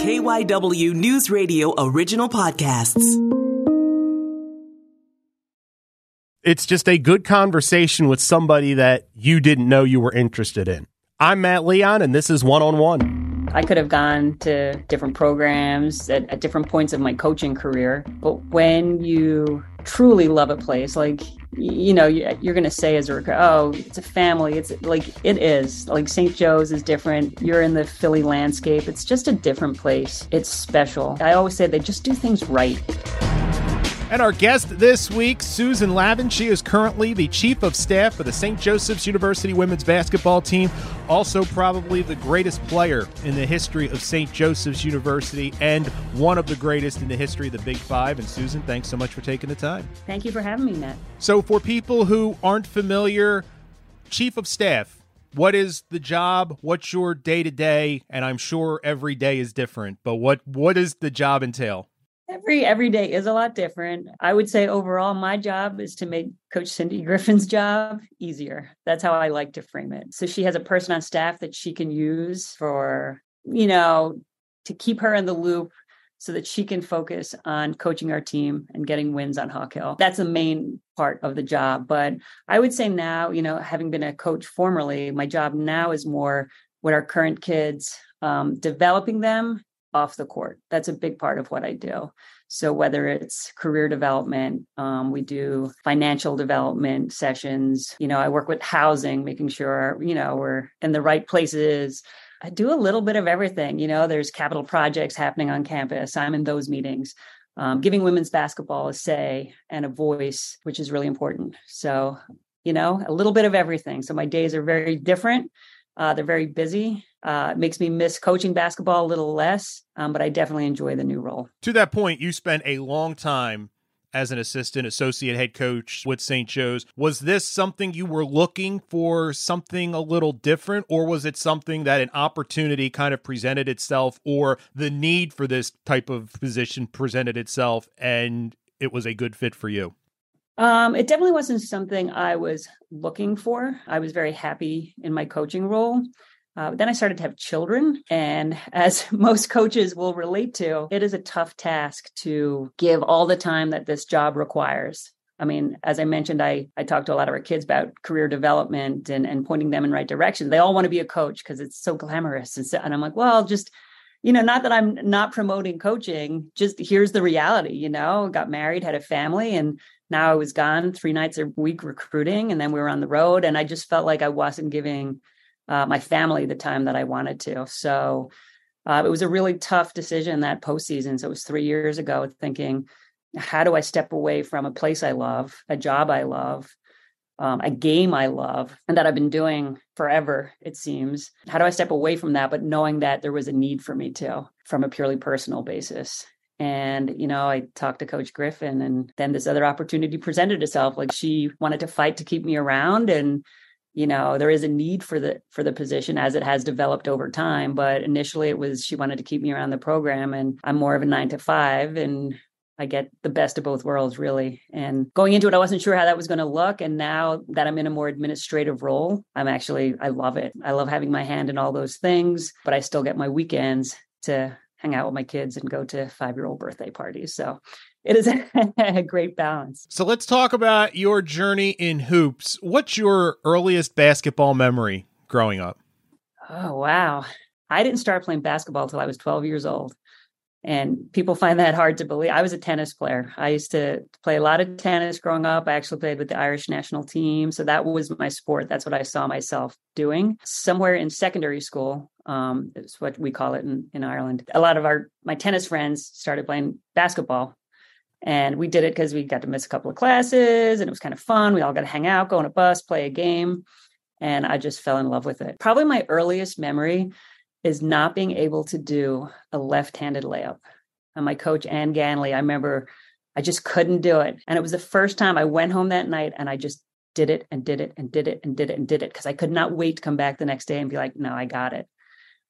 KYW News Radio original podcasts. It's just a good conversation with somebody that you didn't know you were interested in. I'm Matt Leon, and this is One on One. I could have gone to different programs at, at different points of my coaching career, but when you truly love a place, like you know, you're going to say as a recruiter, oh, it's a family. It's like it is. Like St. Joe's is different. You're in the Philly landscape. It's just a different place. It's special. I always say they just do things right. And our guest this week, Susan Lavin. She is currently the chief of staff for the St. Joseph's University women's basketball team. Also, probably the greatest player in the history of St. Joseph's University and one of the greatest in the history of the Big Five. And Susan, thanks so much for taking the time. Thank you for having me, Matt. So, for people who aren't familiar, chief of staff, what is the job? What's your day to day? And I'm sure every day is different, but what what does the job entail? Every every day is a lot different. I would say overall my job is to make coach cindy griffin's job easier. That's how i like to frame it. So she has a person on staff that she can use for you know to keep her in the loop so that she can focus on coaching our team and getting wins on hawk hill. That's the main part of the job. But i would say now you know having been a coach formerly my job now is more with our current kids um, developing them off the court. That's a big part of what I do. So whether it's career development, um, we do financial development sessions. You know, I work with housing, making sure you know we're in the right places. I do a little bit of everything. You know, there's capital projects happening on campus. I'm in those meetings. Um, giving women's basketball a say and a voice, which is really important. So, you know, a little bit of everything. So my days are very different. Uh, they're very busy. Uh, it makes me miss coaching basketball a little less, um, but I definitely enjoy the new role. To that point, you spent a long time as an assistant associate head coach with St. Joe's. Was this something you were looking for something a little different, or was it something that an opportunity kind of presented itself, or the need for this type of position presented itself and it was a good fit for you? Um, it definitely wasn't something I was looking for. I was very happy in my coaching role. Uh, then I started to have children. And as most coaches will relate to, it is a tough task to give all the time that this job requires. I mean, as I mentioned, I, I talked to a lot of our kids about career development and, and pointing them in right direction. They all want to be a coach because it's so glamorous. And, so, and I'm like, well, just, you know, not that I'm not promoting coaching, just here's the reality, you know, got married, had a family, and now I was gone three nights a week recruiting, and then we were on the road, and I just felt like I wasn't giving uh, my family the time that I wanted to. So uh, it was a really tough decision that postseason. So it was three years ago, thinking, how do I step away from a place I love, a job I love, um, a game I love, and that I've been doing forever, it seems. How do I step away from that, but knowing that there was a need for me to, from a purely personal basis? And, you know, I talked to Coach Griffin, and then this other opportunity presented itself. Like she wanted to fight to keep me around. And, you know, there is a need for the for the position as it has developed over time. But initially it was she wanted to keep me around the program and I'm more of a nine to five and I get the best of both worlds, really. And going into it, I wasn't sure how that was going to look. And now that I'm in a more administrative role, I'm actually, I love it. I love having my hand in all those things, but I still get my weekends to hang out with my kids and go to five year old birthday parties. So it is a great balance. So let's talk about your journey in hoops. What's your earliest basketball memory growing up? Oh, wow. I didn't start playing basketball until I was 12 years old. And people find that hard to believe. I was a tennis player. I used to play a lot of tennis growing up. I actually played with the Irish national team. So that was my sport. That's what I saw myself doing. Somewhere in secondary school, um, it's what we call it in, in Ireland. A lot of our my tennis friends started playing basketball. And we did it because we got to miss a couple of classes and it was kind of fun. We all got to hang out, go on a bus, play a game. And I just fell in love with it. Probably my earliest memory is not being able to do a left-handed layup. And my coach Ann Ganley, I remember I just couldn't do it. And it was the first time I went home that night and I just did it and did it and did it and did it and did it because I could not wait to come back the next day and be like, no, I got it.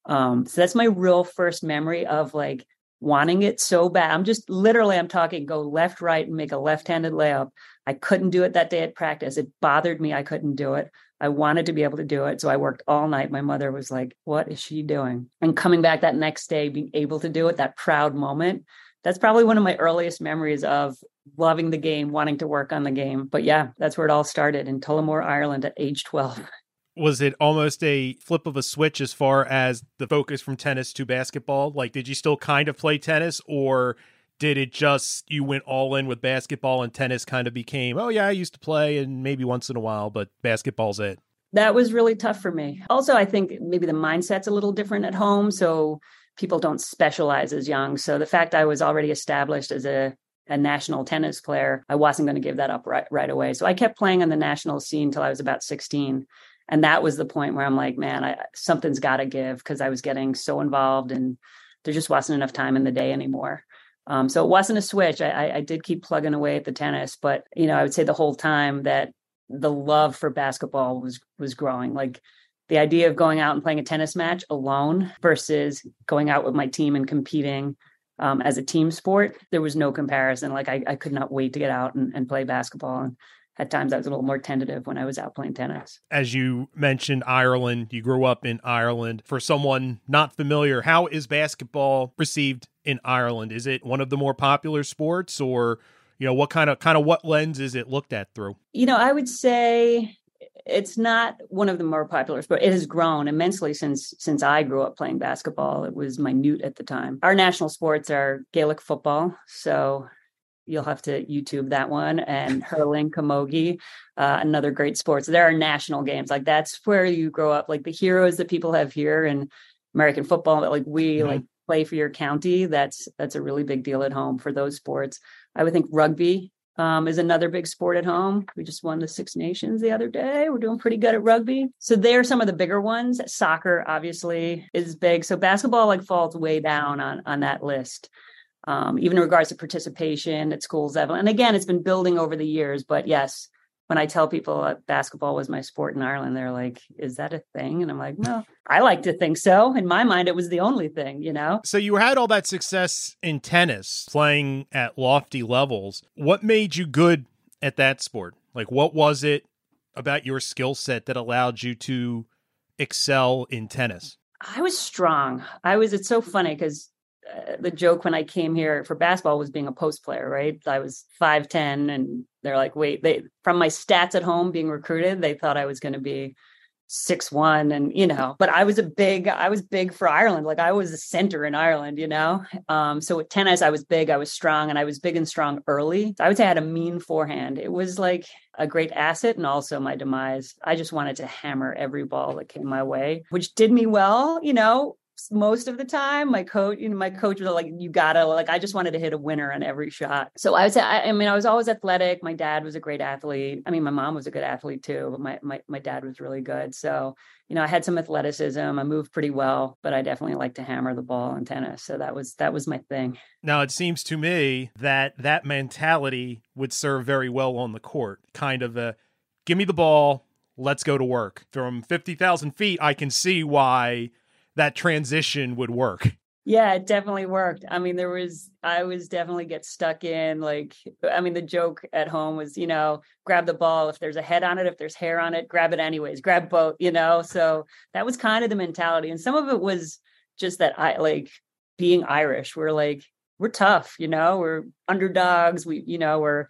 Um, so that's my real first memory of like wanting it so bad. I'm just literally, I'm talking go left, right, and make a left handed layup. I couldn't do it that day at practice. It bothered me. I couldn't do it. I wanted to be able to do it. So I worked all night. My mother was like, What is she doing? And coming back that next day, being able to do it, that proud moment, that's probably one of my earliest memories of loving the game, wanting to work on the game. But yeah, that's where it all started in Tullamore, Ireland at age 12. Was it almost a flip of a switch as far as the focus from tennis to basketball? Like, did you still kind of play tennis or did it just you went all in with basketball and tennis kind of became oh yeah i used to play and maybe once in a while but basketball's it that was really tough for me. Also i think maybe the mindset's a little different at home so people don't specialize as young. So the fact i was already established as a a national tennis player i wasn't going to give that up right, right away. So i kept playing on the national scene until i was about 16 and that was the point where i'm like man I, something's got to give because i was getting so involved and there just wasn't enough time in the day anymore um, so it wasn't a switch. I, I did keep plugging away at the tennis, but you know, I would say the whole time that the love for basketball was was growing. Like the idea of going out and playing a tennis match alone versus going out with my team and competing um, as a team sport, there was no comparison. Like I, I could not wait to get out and, and play basketball. And at times I was a little more tentative when I was out playing tennis. As you mentioned, Ireland, you grew up in Ireland. For someone not familiar, how is basketball received in Ireland? Is it one of the more popular sports or you know what kind of kind of what lens is it looked at through you know i would say it's not one of the more popular sports. It has grown immensely since since I grew up playing basketball. It was minute at the time. Our national sports are Gaelic football, so you'll have to YouTube that one, and hurling, camogie, uh, another great sport. So there are national games like that's where you grow up. Like the heroes that people have here in American football, like we mm-hmm. like play for your county, that's that's a really big deal at home for those sports. I would think rugby um, is another big sport at home. We just won the Six Nations the other day. We're doing pretty good at rugby. So they're some of the bigger ones. Soccer obviously is big. So basketball like falls way down on on that list. Um, even in regards to participation at schools level. And again, it's been building over the years, but yes, when I tell people that basketball was my sport in Ireland, they're like, "Is that a thing?" And I'm like, "No, I like to think so." In my mind, it was the only thing, you know. So you had all that success in tennis, playing at lofty levels. What made you good at that sport? Like, what was it about your skill set that allowed you to excel in tennis? I was strong. I was. It's so funny because the joke when I came here for basketball was being a post player, right? I was 5'10 and they're like, wait, they from my stats at home being recruited, they thought I was going to be six one and you know but i was a big i was big for ireland. Like i was a center in ireland you know? Um so with tennis i was big i was strong and i was big and strong early. I would say i had a mean forehand. It was like a great asset and also my demise. I just wanted to hammer every ball that came my way which did me well you know most of the time. My coach, you know, my coach was like, "You gotta like." I just wanted to hit a winner on every shot. So I say, I, I, mean, I was always athletic. My dad was a great athlete. I mean, my mom was a good athlete too, but my my my dad was really good. So you know, I had some athleticism. I moved pretty well, but I definitely like to hammer the ball in tennis. So that was that was my thing. Now it seems to me that that mentality would serve very well on the court. Kind of a, give me the ball. Let's go to work. From 50,000 feet, I can see why that transition would work. Yeah, it definitely worked. I mean, there was, I was definitely get stuck in. Like, I mean, the joke at home was, you know, grab the ball. If there's a head on it, if there's hair on it, grab it anyways, grab both, you know? So that was kind of the mentality. And some of it was just that I like being Irish. We're like, we're tough, you know, we're underdogs. We, you know, we're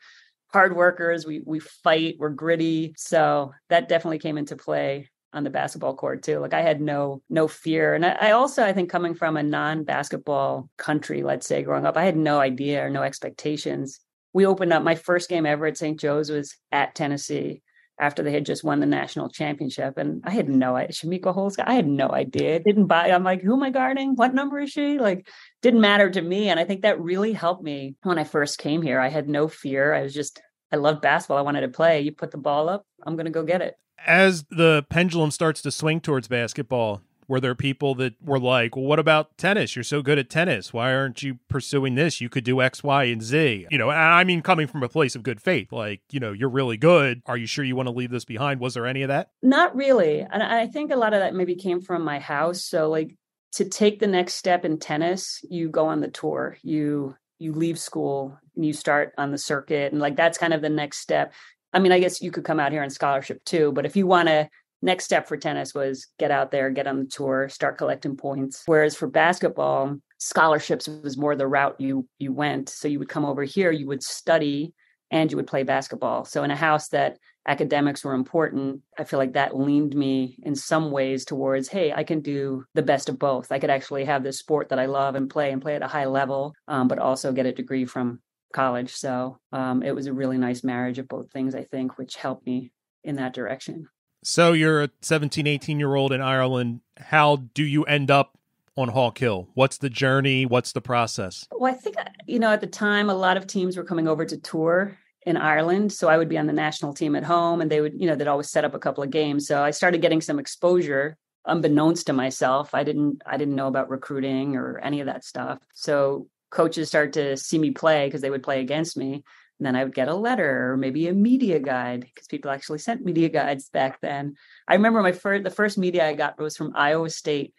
hard workers. We, we fight, we're gritty. So that definitely came into play on the basketball court too. Like I had no no fear, and I, I, also I think coming from a non basketball country, let's say growing up, I had no idea or no expectations. We opened up my first game ever at St. Joe's was at Tennessee after they had just won the national championship, and I had no idea. Chamique Holdsclaw, I had no idea. Didn't buy. I'm like, who am I guarding? What number is she? Like, didn't matter to me, and I think that really helped me when I first came here. I had no fear. I was just I loved basketball. I wanted to play. You put the ball up, I'm going to go get it as the pendulum starts to swing towards basketball, were there people that were like, well, what about tennis? You're so good at tennis. Why aren't you pursuing this? You could do X, Y, and Z. You know, I mean, coming from a place of good faith, like, you know, you're really good. Are you sure you want to leave this behind? Was there any of that? Not really. And I think a lot of that maybe came from my house. So, like, to take the next step in tennis, you go on the tour. You you leave school and you start on the circuit and like that's kind of the next step I mean, I guess you could come out here on scholarship too, but if you want to next step for tennis was get out there, get on the tour, start collecting points. Whereas for basketball, scholarships was more the route you you went. So you would come over here, you would study and you would play basketball. So in a house that academics were important, I feel like that leaned me in some ways towards, hey, I can do the best of both. I could actually have this sport that I love and play and play at a high level, um, but also get a degree from college. So um, it was a really nice marriage of both things, I think, which helped me in that direction. So you're a 17, 18 year old in Ireland. How do you end up on Hawk Hill? What's the journey? What's the process? Well, I think, you know, at the time, a lot of teams were coming over to tour in Ireland. So I would be on the national team at home and they would, you know, they'd always set up a couple of games. So I started getting some exposure unbeknownst to myself. I didn't I didn't know about recruiting or any of that stuff. So coaches start to see me play because they would play against me. And then I would get a letter or maybe a media guide because people actually sent media guides back then. I remember my first the first media I got was from Iowa State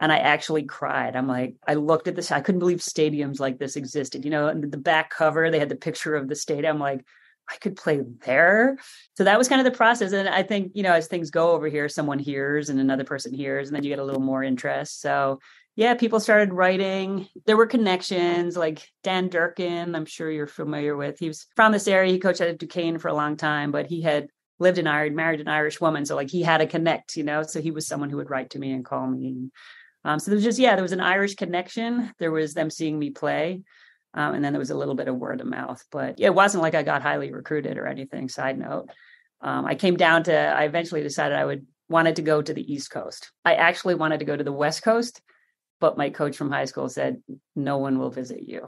and I actually cried. I'm like, I looked at this, I couldn't believe stadiums like this existed. You know, the back cover, they had the picture of the stadium. I'm like, I could play there. So that was kind of the process. And I think, you know, as things go over here, someone hears and another person hears, and then you get a little more interest. So yeah, people started writing. There were connections like Dan Durkin, I'm sure you're familiar with. He was from this area. He coached at Duquesne for a long time, but he had lived in Ireland, married an Irish woman. So like he had a connect, you know. So he was someone who would write to me and call me. Um, so there was just, yeah, there was an Irish connection. There was them seeing me play. Um, and then there was a little bit of word of mouth. But yeah, it wasn't like I got highly recruited or anything. Side note. Um, I came down to, I eventually decided I would wanted to go to the East Coast. I actually wanted to go to the West Coast but my coach from high school said, no one will visit you.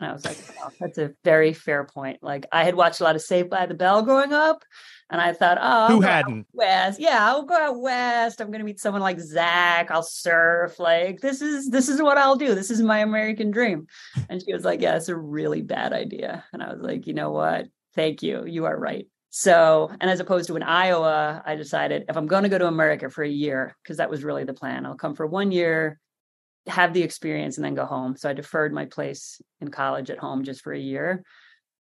And I was like, oh, that's a very fair point. Like I had watched a lot of Saved by the Bell growing up, and I thought, oh, who hadn't? West, yeah, I'll go out west. I'm going to meet someone like Zach. I'll surf. Like this is this is what I'll do. This is my American dream. And she was like, yeah, it's a really bad idea. And I was like, you know what? Thank you. You are right. So, and as opposed to in Iowa, I decided if I'm going to go to America for a year, because that was really the plan, I'll come for one year, have the experience and then go home. So I deferred my place in college at home just for a year.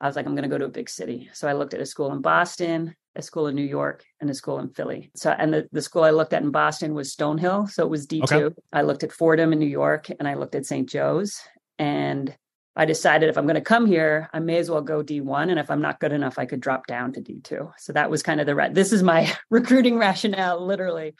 I was like, I'm going to go to a big city. So I looked at a school in Boston, a school in New York, and a school in Philly. So, and the, the school I looked at in Boston was Stonehill. So it was D2. Okay. I looked at Fordham in New York and I looked at St. Joe's. And I decided if I'm going to come here, I may as well go D1. And if I'm not good enough, I could drop down to D2. So that was kind of the, right this is my recruiting rationale, literally.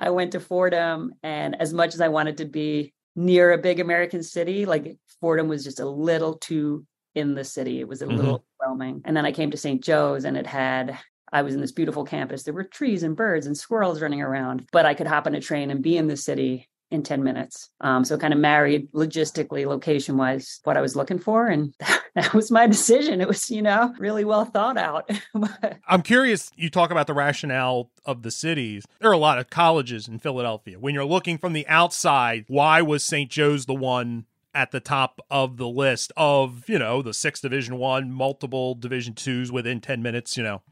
I went to Fordham, and as much as I wanted to be near a big American city, like Fordham was just a little too in the city. It was a mm-hmm. little overwhelming. And then I came to St. Joe's, and it had I was in this beautiful campus. There were trees and birds and squirrels running around, but I could hop on a train and be in the city in 10 minutes. Um, so kind of married logistically, location wise, what I was looking for. And that, that was my decision. It was, you know, really well thought out. I'm curious, you talk about the rationale of the cities. There are a lot of colleges in Philadelphia. When you're looking from the outside, why was St. Joe's the one at the top of the list of, you know, the six division one, multiple division twos within 10 minutes, you know?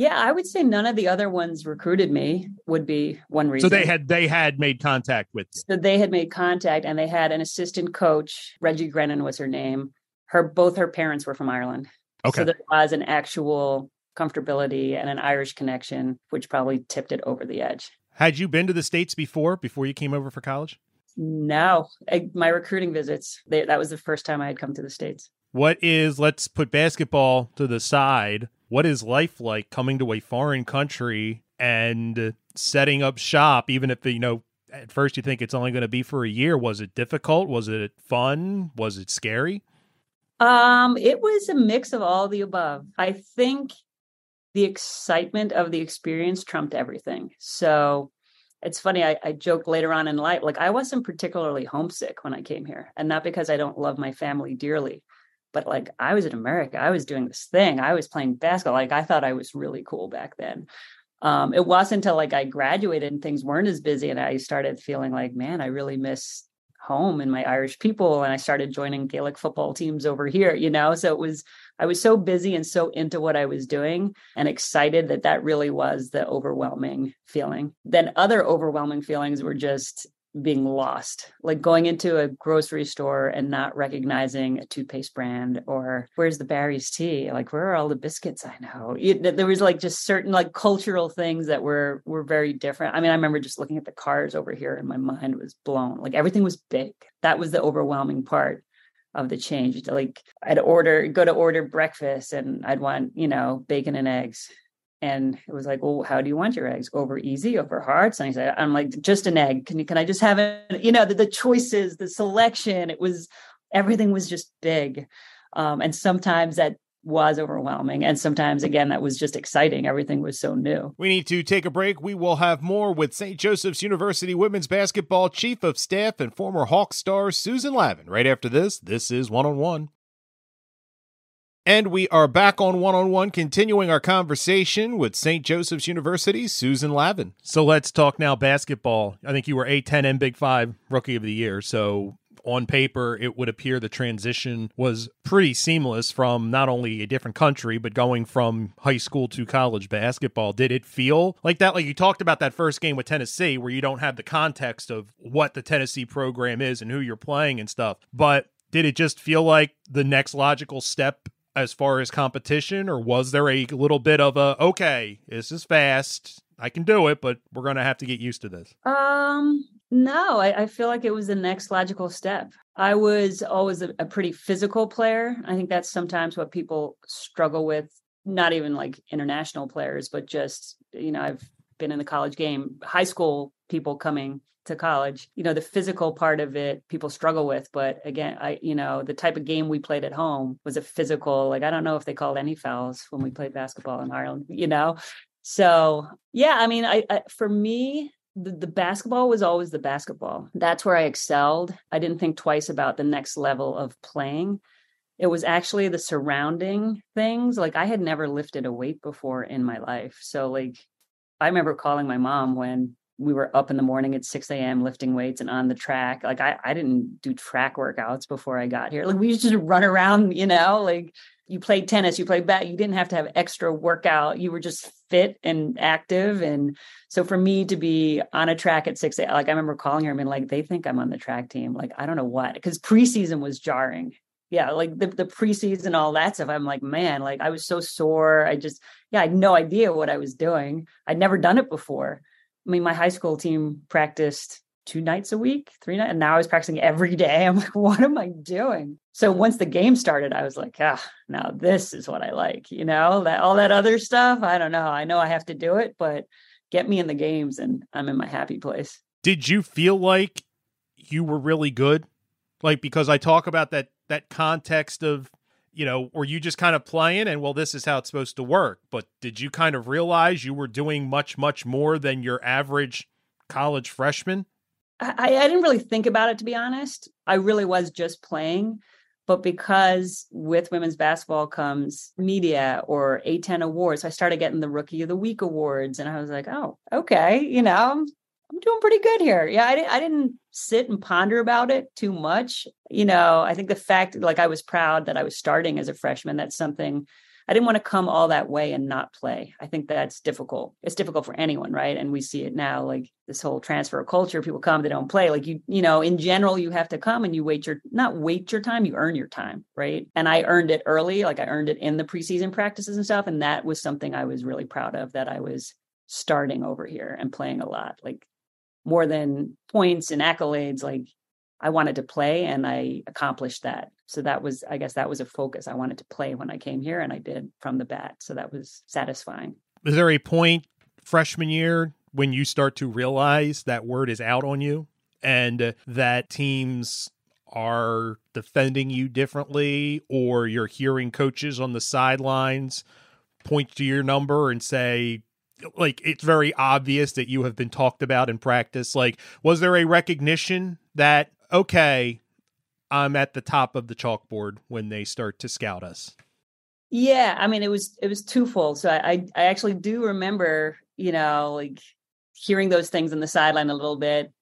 Yeah, I would say none of the other ones recruited me would be one reason. So they had they had made contact with you. So they had made contact and they had an assistant coach, Reggie Grennan was her name. Her both her parents were from Ireland. Okay. So there was an actual comfortability and an Irish connection, which probably tipped it over the edge. Had you been to the States before, before you came over for college? No, I, my recruiting visits, they, that was the first time I had come to the States. What is, let's put basketball to the side what is life like coming to a foreign country and setting up shop even if you know at first you think it's only going to be for a year? Was it difficult? Was it fun? Was it scary? Um it was a mix of all the above. I think the excitement of the experience trumped everything. So it's funny I, I joke later on in life like i wasn't particularly homesick when i came here and not because i don't love my family dearly but like I was in America, I was doing this thing, I was playing basketball. Like I thought I was really cool back then. Um, it wasn't until like I graduated and things weren't as busy, and I started feeling like, man, I really miss home and my Irish people. And I started joining Gaelic football teams over here, you know. So it was I was so busy and so into what I was doing and excited that that really was the overwhelming feeling. Then other overwhelming feelings were just being lost, like going into a grocery store and not recognizing a toothpaste brand or where's the Barry's tea? Like where are all the biscuits I know? It, there was like just certain like cultural things that were were very different. I mean, I remember just looking at the cars over here and my mind was blown. Like everything was big. That was the overwhelming part of the change. Like I'd order go to order breakfast and I'd want, you know, bacon and eggs and it was like, well, how do you want your eggs? Over easy, over hard? And I said, I'm like, just an egg. Can you, can I just have it? You know, the, the choices, the selection, it was, everything was just big. Um, and sometimes that was overwhelming. And sometimes, again, that was just exciting. Everything was so new. We need to take a break. We will have more with St. Joseph's University women's basketball chief of staff and former Hawk star Susan Lavin. Right after this, this is one on one. And we are back on one on one, continuing our conversation with St. Joseph's University, Susan Lavin. So let's talk now basketball. I think you were A10 and Big Five Rookie of the Year. So on paper, it would appear the transition was pretty seamless from not only a different country, but going from high school to college basketball. Did it feel like that? Like you talked about that first game with Tennessee, where you don't have the context of what the Tennessee program is and who you're playing and stuff. But did it just feel like the next logical step as far as competition, or was there a little bit of a okay, this is fast, I can do it, but we're to have to get used to this? Um, no, I, I, feel like it was the next logical step. I was always a, a pretty physical player. I think that's sometimes what people struggle with. Not even like international players, but just you know, I've been in the college game. High school people coming to college you know the physical part of it people struggle with but again i you know the type of game we played at home was a physical like i don't know if they called any fouls when we played basketball in ireland you know? So yeah i mean i, I for me the, the basketball was always the basketball. That's where i excelled. I didn't think twice about the next level of playing. It was actually the surrounding things like i had never lifted a weight before in my life. So like i remember calling my mom when we were up in the morning at 6 a.m. lifting weights and on the track. Like I, I didn't do track workouts before I got here. Like we used to run around, you know, like you played tennis, you played bat, you didn't have to have extra workout. You were just fit and active. And so for me to be on a track at 6 a.m., like I remember calling her and being like, they think I'm on the track team. Like, I don't know what, because preseason was jarring. Yeah, like the, the preseason, all that stuff. I'm like, man, like I was so sore. I just, yeah, I had no idea what I was doing. I'd never done it before. I mean, my high school team practiced two nights a week, three nights, and now I was practicing every day. I'm like, what am I doing? So once the game started, I was like, ah, now this is what I like. You know, that all that other stuff, I don't know. I know I have to do it, but get me in the games and I'm in my happy place. Did you feel like you were really good? Like because I talk about that that context of you know, were you just kind of playing and well, this is how it's supposed to work? But did you kind of realize you were doing much, much more than your average college freshman? I, I didn't really think about it to be honest. I really was just playing. But because with women's basketball comes media or A10 awards, I started getting the Rookie of the Week awards. And I was like, oh, okay, you know, I'm doing pretty good here. Yeah, I didn't I didn't sit and ponder about it too much. You know, I think the fact like I was proud that I was starting as a freshman, that's something I didn't want to come all that way and not play. I think that's difficult. It's difficult for anyone, right? And we see it now, like this whole transfer of culture. People come, they don't play. Like you, you know, in general, you have to come and you wait your not wait your time, you earn your time, right? And I earned it early, like I earned it in the preseason practices and stuff. And that was something I was really proud of that I was starting over here and playing a lot. Like more than points and accolades like i wanted to play and i accomplished that. So that was i guess that was a focus. I wanted to play when i came here and i did from the bat. So that was satisfying. Is there a point freshman year when you start to realize that word is out on you and uh, that teams are defending you differently or you're hearing coaches on the sidelines point to your number and say like it's very obvious that you have been talked about in practice. Like was there a recognition that okay i'm at the top of the chalkboard when they start to scout us? Yeah i mean it was it was twofold. So i i actually do remember you know like hearing those things in the sideline a little bit.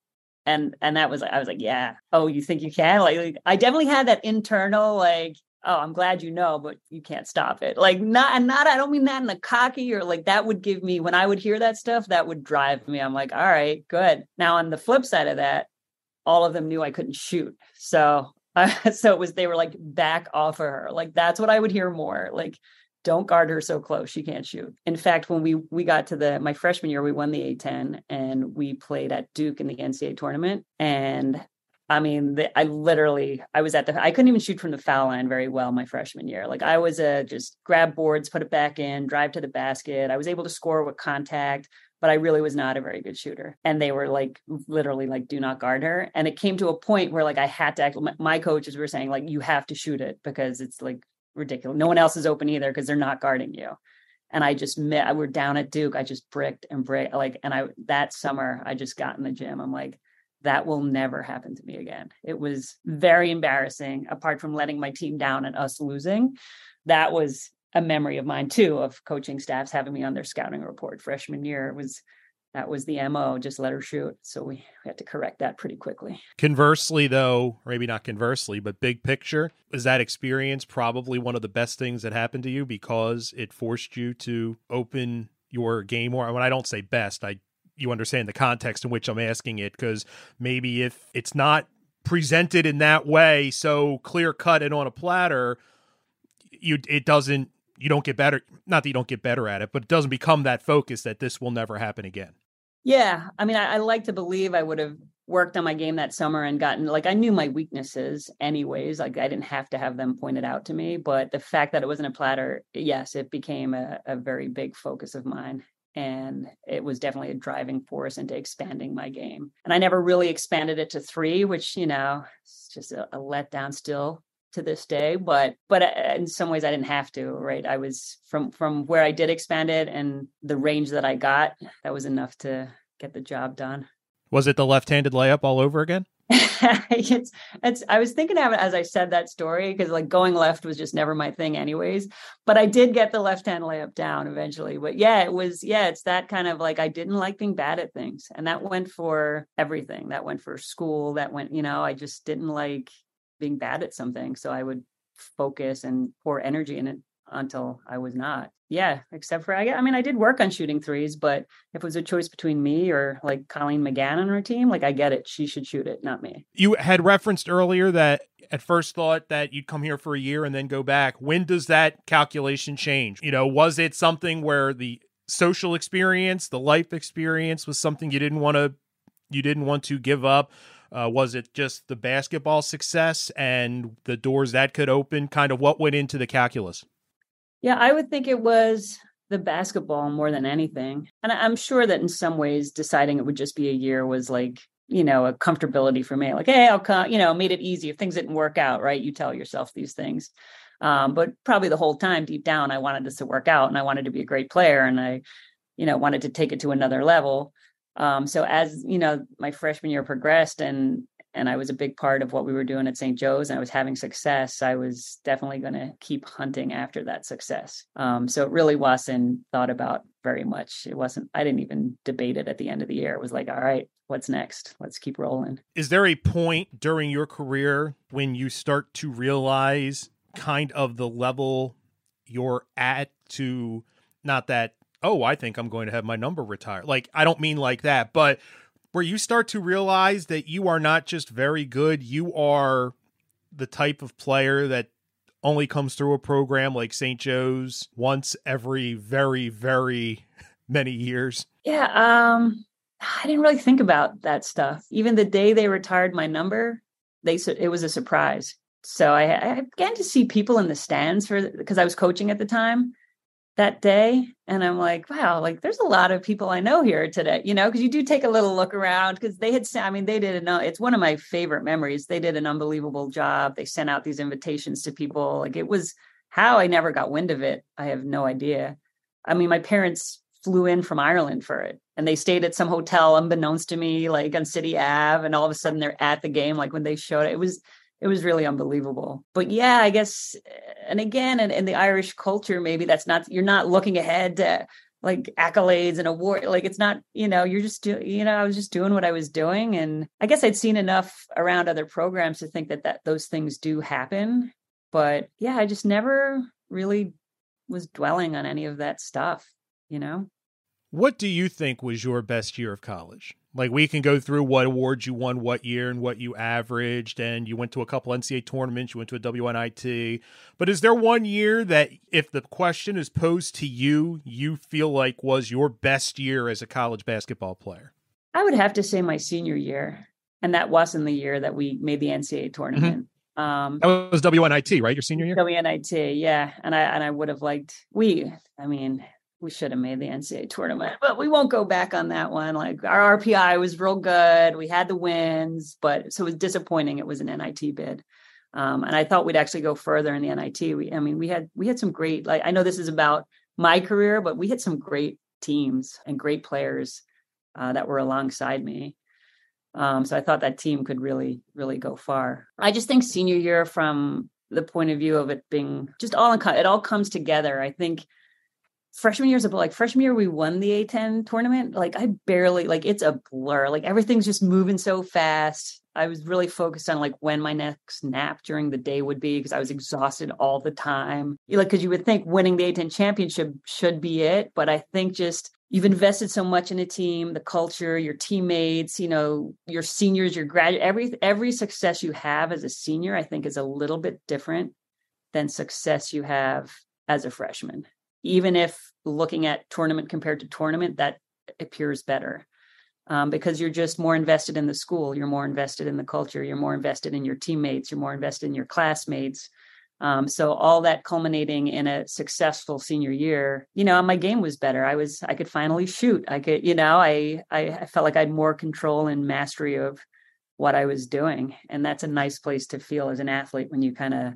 And and that was i was like yeah. Oh you think you can? Like, like i definitely had that internal like oh i'm glad you know but you can't stop it like not and not i don't mean that in a cocky or like that would give me when i would hear that stuff that would drive me i'm like all right good now on the flip side of that all of them knew I couldn't shoot. So, uh, so it was, they were like, back off of her. Like, that's what I would hear more. Like, don't guard her so close she can't shoot in fact when we we got to the my freshman year we won the a10 and we played at duke in the ncaa tournament and I mean, the, I literally, I was at the, I couldn't even shoot from the foul line very well my freshman year. Like I was a just grab boards, put it back in, drive to the basket. I was able to score with contact, but I really was not a very good shooter. And they were like, literally, like, do not guard her. And it came to a point where like I had to, act, my coaches were saying like, you have to shoot it because it's like ridiculous. No one else is open either because they're not guarding you. And I just met, I were down at Duke. I just bricked and bricked like, and I, that summer I just got in the gym. I'm like, that will never happen to me again. It was very embarrassing, apart from letting my team down and us losing. That was a memory of mine too, of coaching staffs having me on their scouting report freshman year. It was that was the MO, just let her shoot. So we had to correct that pretty quickly. Conversely, though, maybe not conversely, but big picture, is that experience probably one of the best things that happened to you because it forced you to open your game more? When I don't say best, I you understand the context in which I'm asking it because maybe if it's not presented in that way, so clear cut and on a platter, you it doesn't you don't get better. Not that you don't get better at it, but it doesn't become that focus that this will never happen again. Yeah, I mean, I, I like to believe I would have worked on my game that summer and gotten like I knew my weaknesses anyways. Like I didn't have to have them pointed out to me, but the fact that it wasn't a platter, yes, it became a, a very big focus of mine and it was definitely a driving force into expanding my game. And I never really expanded it to three, which you know, it's just a, a letdown still to this day. But but uh, in some ways, I didn't have to. Right, I was from from where I did expand it and the range that I got. That was enough to get the job done. Was it the left-handed layup all over again? it's it's I was thinking of it as I said that story because like going left was just never my thing anyways. But I did get the left hand layup down eventually. But yeah, it was yeah, it's that kind of like I didn't like being bad at things. And that went for everything. That went for school, that went, you know, I just didn't like being bad at something. So I would focus and pour energy in it until I was not. Yeah, except for I, I mean, I did work on shooting threes, but if it was a choice between me or like Colleen McGann on her team, like I get it, she should shoot it, not me. You had referenced earlier that at first thought that you'd come here for a year and then go back. When does that calculation change? You know, was it something where the social experience, the life experience was something you didn't want to you didn't want to give up? Uh, was it just the basketball success and the doors that could open? Kind of what went into the calculus? Yeah, I would think it was the basketball more than anything. And I'm sure that in some ways deciding it would just be a year was like, you know, a comfortability for me. Like, hey, I'll come, you know, made it easy. If things didn't work out, right? You tell yourself these things. Um, but probably the whole time deep down, I wanted this to work out and I wanted to be a great player and I, you know, wanted to take it to another level. Um, so as, you know, my freshman year progressed and and I was a big part of what we were doing at St. Joe's and I was having success, I was definitely going to keep hunting after that success. Um, so it really wasn't thought about very much. It wasn't, I didn't even debate it at the end of the year. It was like, all right, what's next? Let's keep rolling. Is there a point during your career when you start to realize kind of the level you're at to not that oh, I think I'm going to have my number retired. Like, I don't mean like that, but where you start to realize that you are not just very good, you are the type of player that only comes through a program like St. Joe's once every very, very many years? Yeah, um, I didn't really think about that stuff. Even the day they retired my number, they it was a surprise. So I, I began to see people in the stands for because I was coaching at the time, that day and i'm like wow like there's a lot of people i know here today you know because you do take a little look around because they had i mean they did a uh, it's one of my favorite memories. They did an unbelievable job. They sent out these invitations to people. Like it was how i never got wind of it. I have no idea. I mean my parents flew in from ireland for it and they stayed at some hotel unbeknownst to me like on city ave and all of a sudden they're at the game like when they showed it. It was it was really unbelievable. But yeah, I guess, and again, in, in the Irish culture, maybe that's not, you're not looking ahead to like accolades and award. Like it's not, you know, you're just doing, you know, I was just doing what I was doing. And I guess I'd seen enough around other programs to think that, that those things do happen. But yeah, I just never really was dwelling on any of that stuff, you know? What do you think was your best year of college? Like we can go through what awards you won what year and what you averaged, and you went to a couple NCAA tournaments, you went to a WNIT. But is there one year that, if the question is posed to you, you feel like was your best year as a college basketball player? I would have to say my senior year, and that wasn't the year that we made the NCAA mm-hmm. tournament. Mm-hmm. Um, that was WNIT, right? Your senior year. WNIT, yeah, and I and I would have liked we. I mean, we should have made the NCAA tournament, but we won't go back on that one. Like our RPI was real good. We had the wins, but so it was disappointing. It was an NIT bid. Um, and I thought we'd actually go further in the NIT. We, I mean, we had we had some great. Like I know this is about my career, but we had some great teams and great players uh, that were alongside me. Um, so I thought that team could really, really go far. I just think senior year, from the point of view of it being just all in, it all comes together. I think freshman years, like freshman year, we won the A10 tournament. Like I barely, like it's a blur. Like everything's just moving so fast. I was really focused on like when my next nap during the day would be because I was exhausted all the time. Like, because you would think winning the A10 championship should be it, but I think just you've invested so much in a team, the culture, your teammates, you know, your seniors, your graduate, every every success you have as a senior, I think, is a little bit different than success you have as a freshman even if looking at tournament compared to tournament, that appears better. Um, because you're just more invested in the school, you're more invested in the culture, you're more invested in your teammates, you're more invested in your classmates. Um, so all that culminating in a successful senior year, you know, my game was better. I was, I could finally shoot. I could, you know, I, I felt like I had more control and mastery of what I was doing, and that's a nice place to feel as an athlete when you kind of,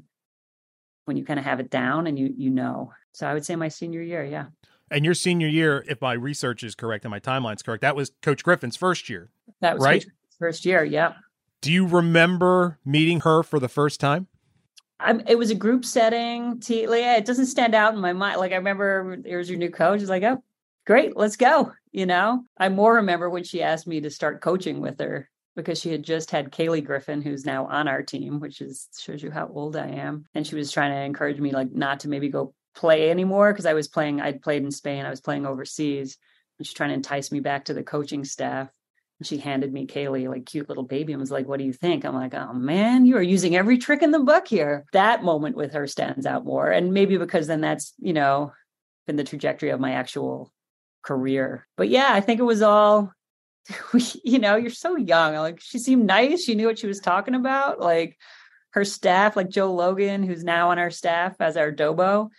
when you kind of have it down and you, you know. So I would say my senior year, yeah. And your senior year, if my research is correct and my timeline's correct, that was Coach Griffin's first year. That was right? first year, yeah. Do you remember meeting her for the first time? I'm, it was a group setting. T, yeah, it doesn't stand out in my mind. Like I remember, here's your new coach. It's like, oh, great, let's go. You know, I more remember when she asked me to start coaching with her because she had just had Kaylee Griffin, who's now on our team, which is shows you how old I am. And she was trying to encourage me, like, not to maybe go play anymore because I was playing, I'd played in Spain, I was playing overseas. And she's trying to entice me back to the coaching staff. And she handed me Kaylee, like cute little baby, and was like, What do you think? I'm like, Oh man, you are using every trick in the book here. That moment with her stands out more. And maybe because then that's, you know, been the trajectory of my actual career. But yeah, I think it was all you know, you're so young. Like she seemed nice. She knew what she was talking about. Like her staff, like Joe Logan, who's now on our staff as our Dobo,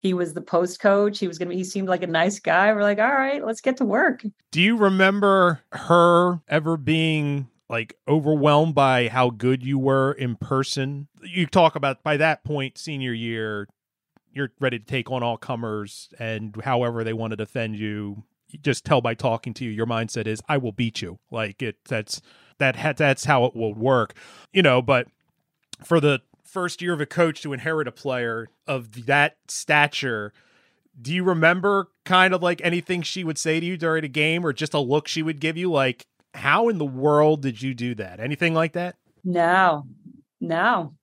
he was the post coach. He was to, be, he seemed like a nice guy. We're like, all right, let's get to work. Do you remember her ever being like overwhelmed by how good you were in person? You talk about by that point, senior year, you're ready to take on all comers and however they want to defend you. Just tell by talking to you, your mindset is, I will beat you. Like it, that's, that, that's how it will work, you know, but for the first year of a coach to inherit a player of that stature do you remember kind of like anything she would say to you during a game or just a look she would give you? Like how in the world did you do that? Anything like that? No. No.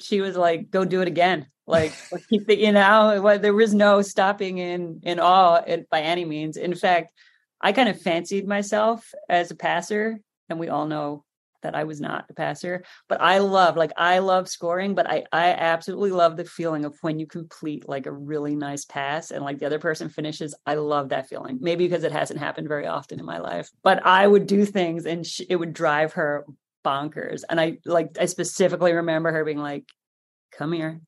She was like go do it again like you know there was no stopping in in awe by any means in fact i kind of fancied myself as a passer and we all know that I was not a passer, but I love like I love scoring, but I I absolutely love the feeling of when you complete like a really nice pass and like the other person finishes. I love that feeling. Maybe because it hasn't happened very often in my life, but I would do things and sh- it would drive her bonkers. And I like I specifically remember her being like, "Come here.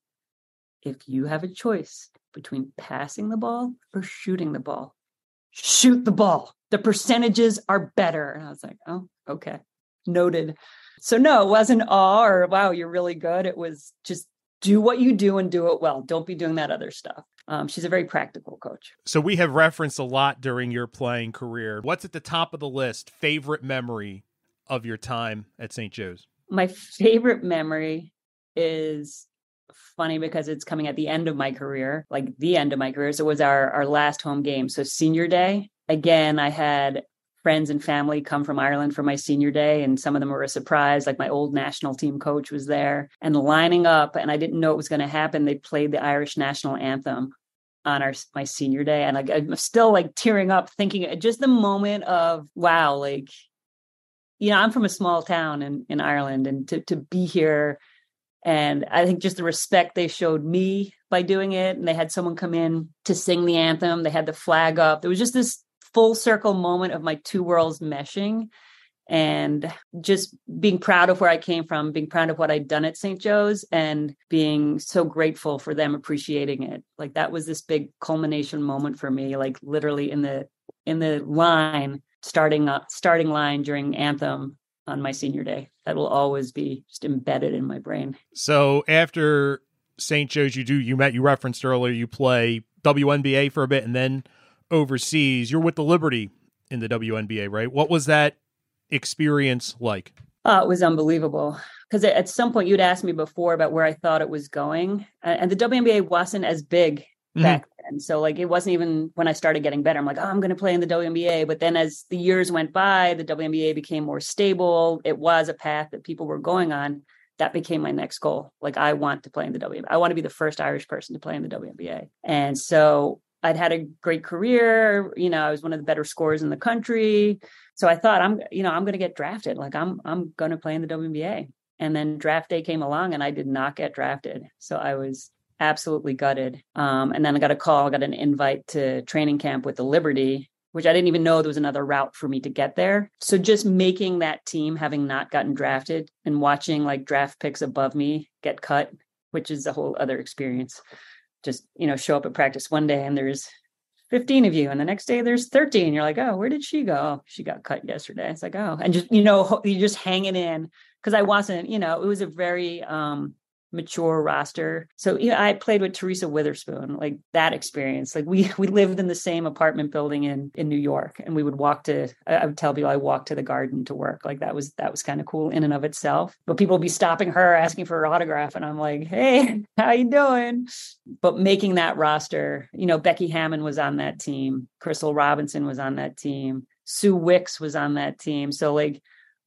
If you have a choice between passing the ball or shooting the ball, shoot the ball. The percentages are better." And I was like, "Oh, okay." noted. So no, it wasn't awe or wow, you're really good. It was just do what you do and do it well. Don't be doing that other stuff. Um, she's a very practical coach. So we have referenced a lot during your playing career. What's at the top of the list? Favorite memory of your time at St. Joe's? My favorite memory is funny because it's coming at the end of my career, like the end of my career. So it was our our last home game. So senior day, again, I had friends and family come from Ireland for my senior day, and some of them were a surprise. Like my old national team coach was there, and lining up, and I didn't know it was going to happen. They played the Irish national anthem on our my senior day, and like I'm still like tearing up, thinking uh, just the moment of wow, like you know, I'm from a small town in, in Ireland and to, to be here and I think just the respect they showed me by doing it. And they had someone come in to sing the anthem. They had the flag up. There was just this full circle moment of my two worlds meshing and just being proud of where I came from, being proud of what I'd done at St. Joe's and being so grateful for them appreciating it. Like that was this big culmination moment for me, like literally in the in the line starting up starting line during anthem on my senior day. That will always be just embedded in my brain. So after St. Joe's, you do you met you referenced earlier. You play WNBA for a bit, and then overseas. You're with the Liberty in the WNBA, right? What was that experience like? Oh, it was unbelievable. Because at some point you'd asked me before about where I thought it was going, and the WNBA wasn't as big mm-hmm. back then. So like it wasn't even when I started getting better. I'm like, oh, I'm going to play in the WNBA. But then as the years went by, the WNBA became more stable. It was a path that people were going on. That became my next goal. Like I want to play in the WNBA. I want to be the first Irish person to play in the WNBA. And so I'd had a great career. You know, I was one of the better scorers in the country. So I thought I'm, you know, I'm going to get drafted. Like I'm, I'm going to play in the WNBA. And then draft day came along, and I did not get drafted. So I was absolutely gutted. Um, and then I got a call, got an invite to training camp with the Liberty, which I didn't even know there was another route for me to get there. So just making that team, having not gotten drafted and watching like draft picks above me get cut, which is a whole other experience. Just, you know, show up at practice one day and there's 15 of you and the next day there's 13 you're like oh where did she go oh, she got cut yesterday it's like oh and just you know you're just hanging in because i wasn't you know it was a very um mature roster. So you know, I played with Teresa Weatherspoon, like that experience. Like we we lived in the same apartment building in in New York, and we would walk to. I would tell people I walked to the Garden to work. Like that was that was kind of cool in and of itself. But people would be stopping her, asking for her autograph, and I'm like, hey, how you doing? But making that roster, you know, Becky Hammon was on that team, Crystal Robinson was on that team. Sue Wicks was on that team. So like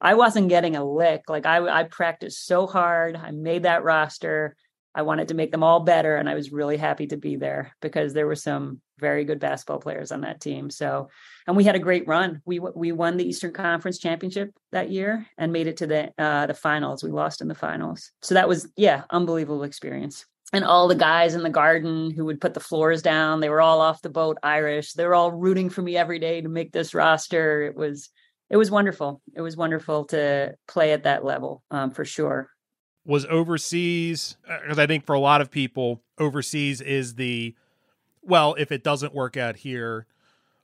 I wasn't getting a lick. Like I, I practiced so hard. I made that roster. I wanted to make them all better, and I was really happy to be there because there were some very good basketball players on that team. So, and we had a great run. We we won the Eastern Conference championship that year and made it to the uh, the finals. We lost in the finals, so that was yeah, unbelievable experience. And all the guys in the garden who would put the floors down, they were all off the boat Irish. They were all rooting for me every day to make this roster. It was it was wonderful. It was wonderful to play at that level um, for sure. Was overseas, because uh, I think for a lot of people, overseas is the, well, if it doesn't work out here,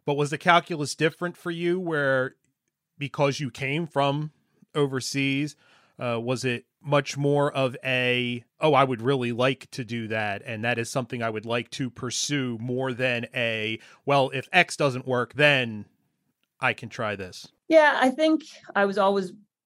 but was the calculus different for you where because you came from overseas, uh, was it much more of a, oh, I would really like to do that. And that is something I would like to pursue more than a, well, if X doesn't work, then I can try this? Yeah, I think I was always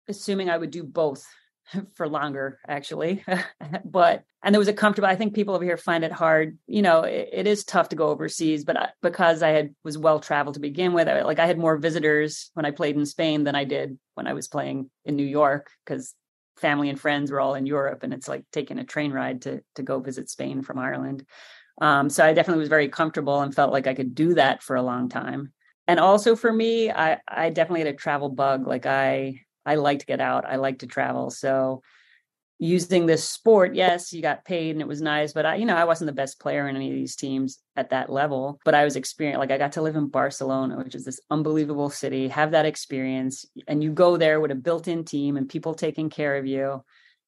assuming I would do both for longer, actually. but, and there was a comfortable, I think people over here find it hard. You know, it, it is tough to go overseas, but I, because I had was well traveled to begin with, I, like I had more visitors when I played in Spain than I did when I was playing in New York because family and friends were all in Europe and it's like taking a train ride to to go visit Spain from Ireland. Um, so I definitely was very comfortable and felt like I could do that for a long time and also for me i i definitely had a travel bug like i i like to get out i like to travel so using this sport yes you got paid and it was nice but i you know i wasn't the best player in any of these teams at that level but i was experienced like i got to live in barcelona which is this unbelievable city have that experience and you go there with a built-in team and people taking care of you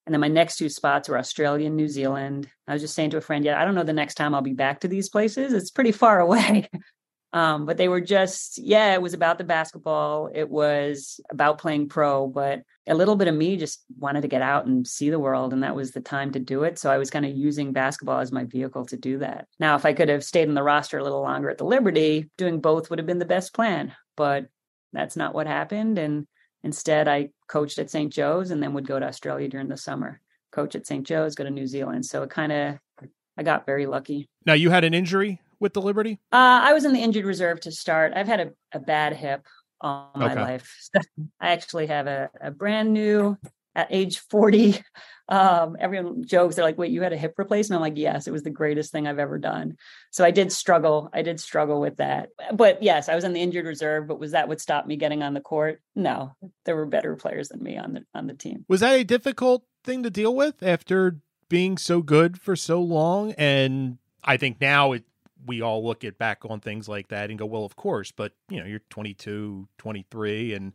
and then my next two spots were Australia and New Zealand. I was just saying to a friend, yeah, I don't know the next time I'll be back to these places. It's pretty far away. Um, but they were just, yeah, it was about the basketball. It was about playing pro, but a little bit of me just wanted to get out and see the world. And that was the time to do it. So I was kind of using basketball as my vehicle to do that. Now, if I could have stayed in the roster a little longer at the Liberty, doing both would have been the best plan. But that's not what happened. And instead, I coached at St. Joe's and then would go to Australia during the summer, coach at St. Joe's, go to New Zealand. So it kind of, I got very lucky. Now, you had an injury with the Liberty? Uh, I was in the injured reserve to start. I've had a, a bad hip all my okay. life. I actually have a, a brand new at age 40 um, everyone jokes they're like wait you had a hip replacement i'm like yes it was the greatest thing i've ever done so i did struggle i did struggle with that but yes i was on the injured reserve but was that what stopped me getting on the court no there were better players than me on the on the team was that a difficult thing to deal with after being so good for so long and i think now it we all look at back on things like that and go well of course but you know you're 22 23 and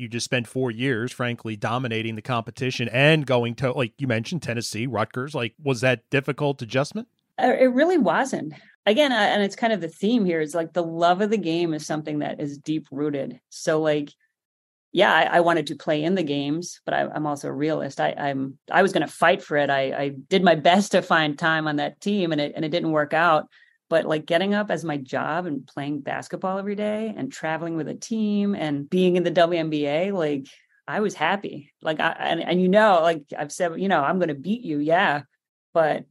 you just spent four years, frankly, dominating the competition and going to, like you mentioned, Tennessee, Rutgers. Like, was that difficult adjustment? Uh, it really wasn't. Again, and it's kind of the theme here is like the love of the game is something that is deep rooted. So, like, yeah, I, I, wanted to play in the games, but I, am also a realist. I, am I was going to fight for it. I, I did my best to find time on that team, and it and it didn't work out but like getting up as my job and playing basketball every day and traveling with a team and being in the WNBA, like I was happy. Like I and, and you know, like I've said, you know, I'm going to beat you, yeah. But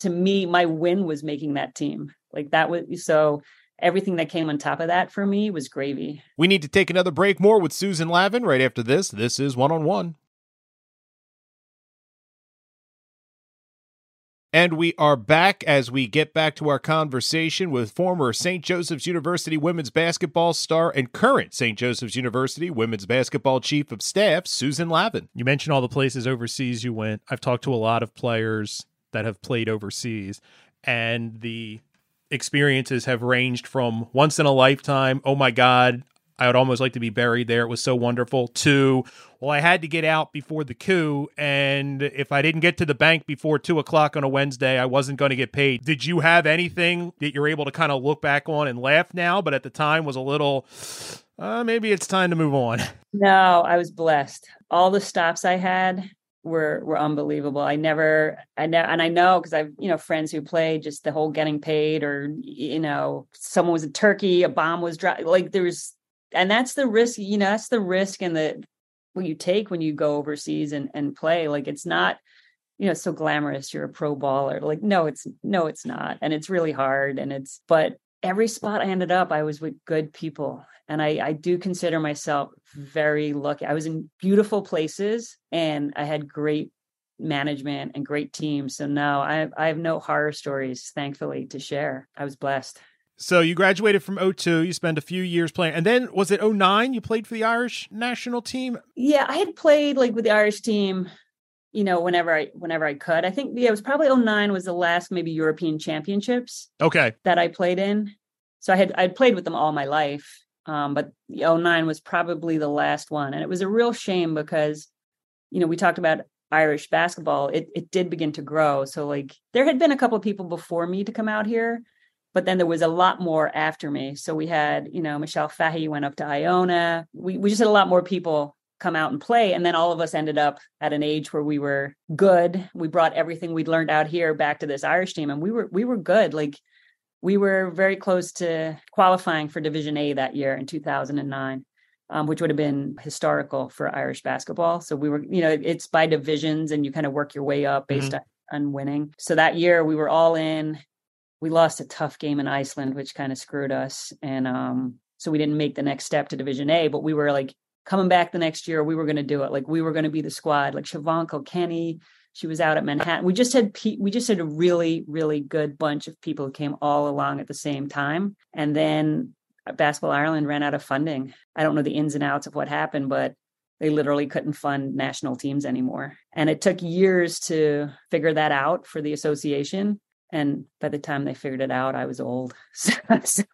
to me, my win was making that team. Like that was so everything that came on top of that for me was gravy. We need to take another break more with Susan Lavin right after this. This is one on one. And we are back as we get back to our conversation with former St. Joseph's University women's basketball star and current St. Joseph's University women's basketball chief of staff, Susan Lavin. You mentioned all the places overseas you went. I've talked to a lot of players that have played overseas, and the experiences have ranged from once in a lifetime, oh my God, I would almost like to be buried there. It was so wonderful. To, well, I had to get out before the coup. And if I didn't get to the bank before two o'clock on a Wednesday, I wasn't going to get paid. Did you have anything that you're able to kind of look back on and laugh now, but at the time was a little, uh, maybe it's time to move on? No, I was blessed. All the stops I had were were unbelievable. I never, I know, and I know because I've you know friends who played just the whole getting paid, or you know, someone was in Turkey, a bomb was dropped. Like there was and that's the risk you know that's the risk and the what you take when you go overseas and and play like it's not you know so glamorous you're a pro baller like no it's no it's not and it's really hard and it's but every spot i ended up i was with good people and i i do consider myself very lucky. I was in beautiful places and i had great management and great teams so no i i have no horror stories thankfully to share. I was blessed so you graduated from 02, you spent a few years playing. And then was it 09 you played for the Irish national team? Yeah, I had played like with the Irish team, you know, whenever I whenever I could. I think yeah, it was probably 09 was the last maybe European championships. Okay. That I played in. So I had I'd played with them all my life. Um, but 09 was probably the last one. And it was a real shame because, you know, we talked about Irish basketball, it it did begin to grow. So like there had been a couple of people before me to come out here but then there was a lot more after me. So we had, you know, Michelle Fahy went up to Iona. We we just had a lot more people come out and play. And then all of us ended up at an age where we were good. We brought everything we'd learned out here back to this Irish team. And we were we were good. Like we were very close to qualifying for Division A that year in 2009. Um, which would have been historical for Irish basketball. So we were, you know, it's by divisions and you kind of work your way up based mm-hmm. on, on winning. So that year we were all in we lost a tough game in Iceland, which kind of screwed us. And um, so we didn't make the next step to Division A, but we were like coming back the next year, we were going to do it. Like we were going to be the squad. Like Siobhan Kilkenny, she was out at Manhattan. We just had we just had a really really good bunch of people who came all along at the same time. And then Basketball Ireland ran out of funding. I don't know the ins and outs of what happened, but they literally couldn't fund national teams anymore. And it took years to figure that out for the association and by the time they figured it out i was old. So, so,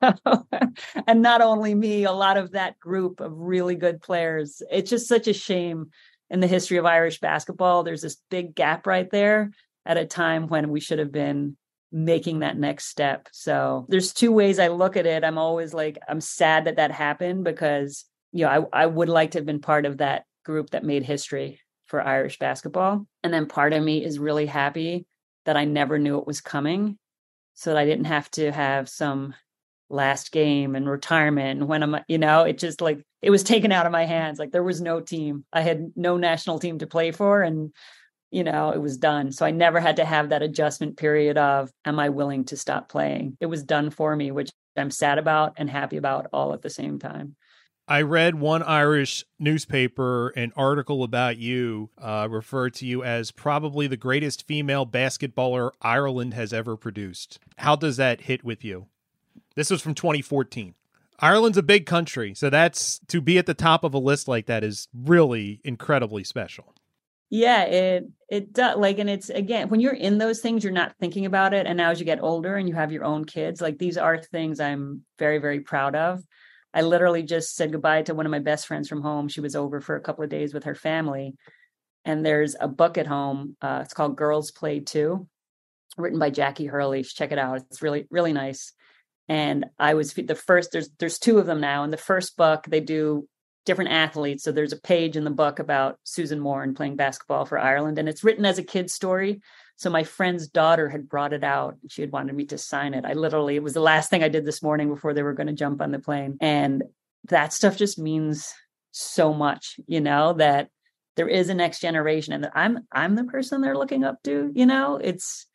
and not only me a lot of that group of really good players it's just such a shame in the history of irish basketball. There's this big gap right there at a time when we should have been making that next step. So there's two ways i look at it. I'm always like i'm sad that that happened because you know i, I would like to have been part of that group that made history for irish basketball. And then part of me is really happy that I never knew it was coming so that I didn't have to have some last game and retirement when I'm you know it just like it was taken out of my hands like there was no team. I had no national team to play for and you know it was done. So I never had to have that adjustment period of am I willing to stop playing? It was done for me which I'm sad about and happy about all at the same time I read one Irish newspaper, an article about you, uh, referred to you as probably the greatest female basketballer Ireland has ever produced. How does that hit with you? This was from 2014. Ireland's a big country, so that's to be at the top of a list like that is really incredibly special. Yeah, it it does like and it's again when you're in those things you're not thinking about it and now as you get older and you have your own kids like these are things I'm very very proud of. I literally just said goodbye to one of my best friends from home. She was over for a couple of days with her family and there's a book at home. Uh, it's called Girls Play Too, written by Jacqui Hurley. Check it out. It's really really nice and I was the first. There's there's two of them now. In the first book, they do different athletes. So there's a page in the book about Susan Moran playing basketball for Ireland, and it's written as a kid's story. So my friend's daughter had brought it out. She had wanted me to sign it. I literally it was the last thing I did this morning before they were going to jump on the plane, and that stuff just means so much, you know, that there is a next generation, and I'm I'm the person they're looking up to. You know, it's